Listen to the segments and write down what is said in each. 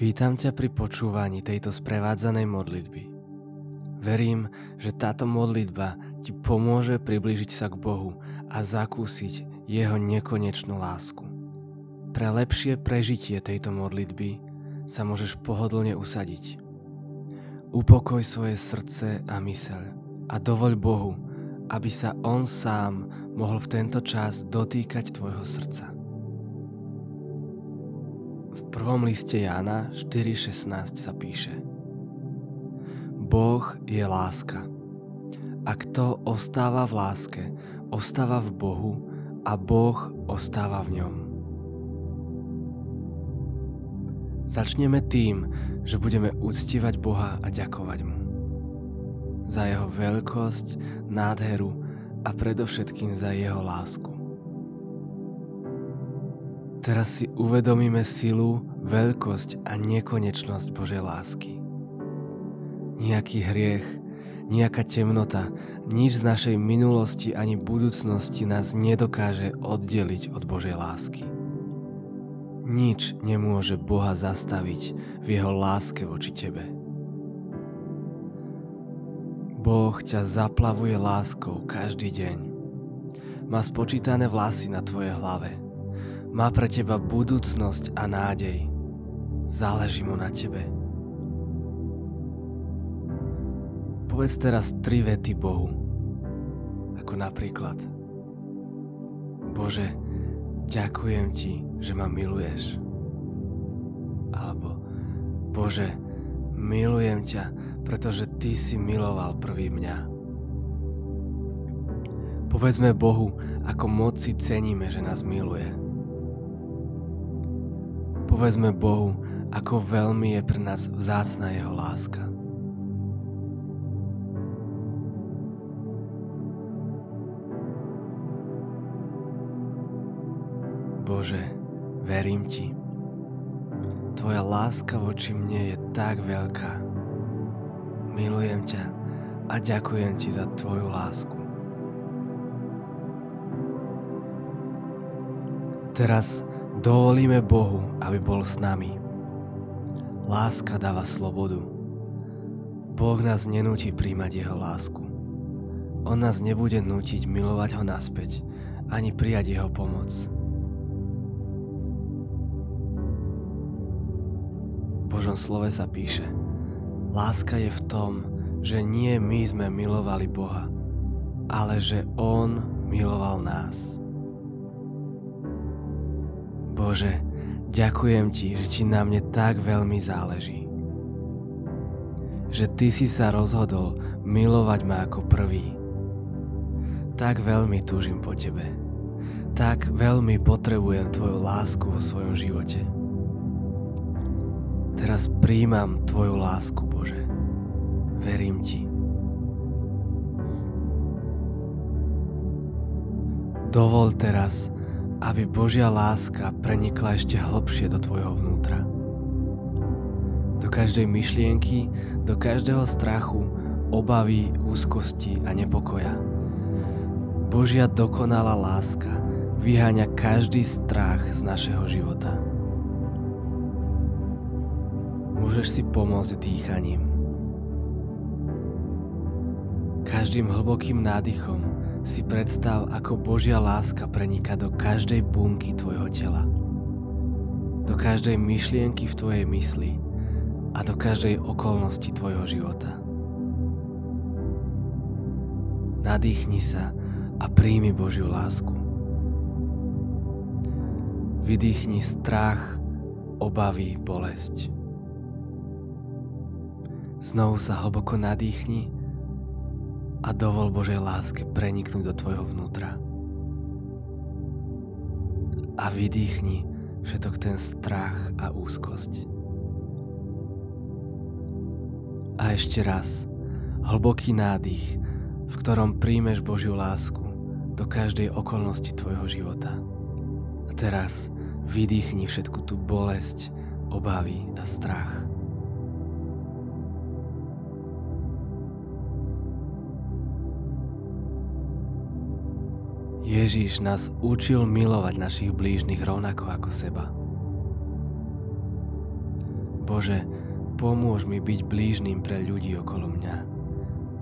Vítam ťa pri počúvaní tejto sprevádzanej modlitby. Verím, že táto modlitba ti pomôže priblížiť sa k Bohu a zakúsiť Jeho nekonečnú lásku. Pre lepšie prežitie tejto modlitby sa môžeš pohodlne usadiť. Upokoj svoje srdce a myseľ a dovoľ Bohu, aby sa On sám mohol v tento čas dotýkať tvojho srdca. V prvom liste Jána 4.16 sa píše Boh je láska. A kto ostáva v láske, ostáva v Bohu a Boh ostáva v ňom. Začneme tým, že budeme uctievať Boha a ďakovať Mu. Za Jeho veľkosť, nádheru a predovšetkým za Jeho lásku. Teraz si uvedomíme silu, veľkosť a nekonečnosť Božej lásky. Nijaký hriech, nejaká temnota, nič z našej minulosti ani budúcnosti nás nedokáže oddeliť od Božej lásky. Nič nemôže Boha zastaviť v jeho láske voči tebe. Boh ťa zaplavuje láskou každý deň. Má spočítané vlasy na tvojej hlave má pre teba budúcnosť a nádej. Záleží mu na tebe. Povedz teraz tri vety Bohu. Ako napríklad Bože, ďakujem ti, že ma miluješ. Alebo Bože, milujem ťa, pretože ty si miloval prvý mňa. Povedzme Bohu, ako moc si ceníme, že nás miluje. Povedzme Bohu, ako veľmi je pre nás vzácna Jeho láska. Bože, verím Ti. Tvoja láska voči mne je tak veľká. Milujem ťa a ďakujem Ti za Tvoju lásku. Teraz Dovolíme Bohu, aby bol s nami. Láska dáva slobodu. Boh nás nenúti príjmať Jeho lásku. On nás nebude nútiť milovať Ho naspäť, ani prijať Jeho pomoc. V Božom slove sa píše, láska je v tom, že nie my sme milovali Boha, ale že On miloval nás. Bože, ďakujem Ti, že Ti na mne tak veľmi záleží. Že Ty si sa rozhodol milovať ma ako prvý. Tak veľmi túžim po Tebe. Tak veľmi potrebujem Tvoju lásku vo svojom živote. Teraz príjmam Tvoju lásku, Bože. Verím Ti. Dovol teraz, aby Božia láska prenikla ešte hlbšie do tvojho vnútra. Do každej myšlienky, do každého strachu, obavy, úzkosti a nepokoja. Božia dokonalá láska vyháňa každý strach z našeho života. Môžeš si pomôcť dýchaním. Každým hlbokým nádychom si predstav, ako Božia láska preniká do každej bunky tvojho tela, do každej myšlienky v tvojej mysli a do každej okolnosti tvojho života. Nadýchni sa a príjmi Božiu lásku. Vydýchni strach, obavy, bolesť. Znovu sa hlboko nadýchni a dovol Božej láske preniknúť do tvojho vnútra. A vydýchni všetok ten strach a úzkosť. A ešte raz, hlboký nádych, v ktorom príjmeš Božiu lásku do každej okolnosti tvojho života. A teraz vydýchni všetku tú bolesť, obavy a strach. Ježíš nás učil milovať našich blížnych rovnako ako seba. Bože, pomôž mi byť blížnym pre ľudí okolo mňa.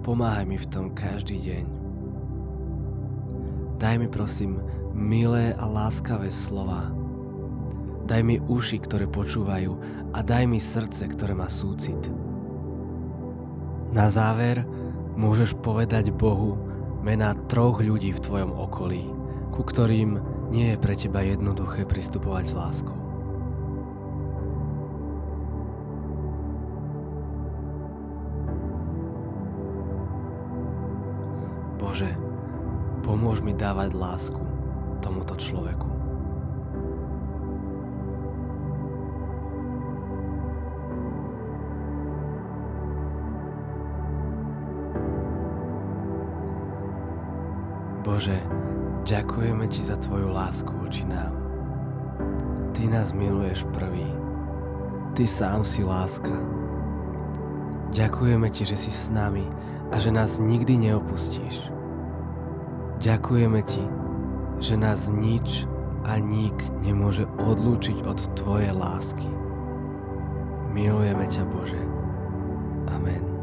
Pomáhaj mi v tom každý deň. Daj mi prosím milé a láskavé slova. Daj mi uši, ktoré počúvajú a daj mi srdce, ktoré má súcit. Na záver môžeš povedať Bohu mená troch ľudí v tvojom okolí, ku ktorým nie je pre teba jednoduché pristupovať s láskou. Bože, pomôž mi dávať lásku tomuto človeku. Bože, ďakujeme Ti za Tvoju lásku voči nám. Ty nás miluješ prvý. Ty sám si láska. Ďakujeme Ti, že si s nami a že nás nikdy neopustíš. Ďakujeme Ti, že nás nič a nik nemôže odlúčiť od Tvojej lásky. Milujeme ťa, Bože. Amen.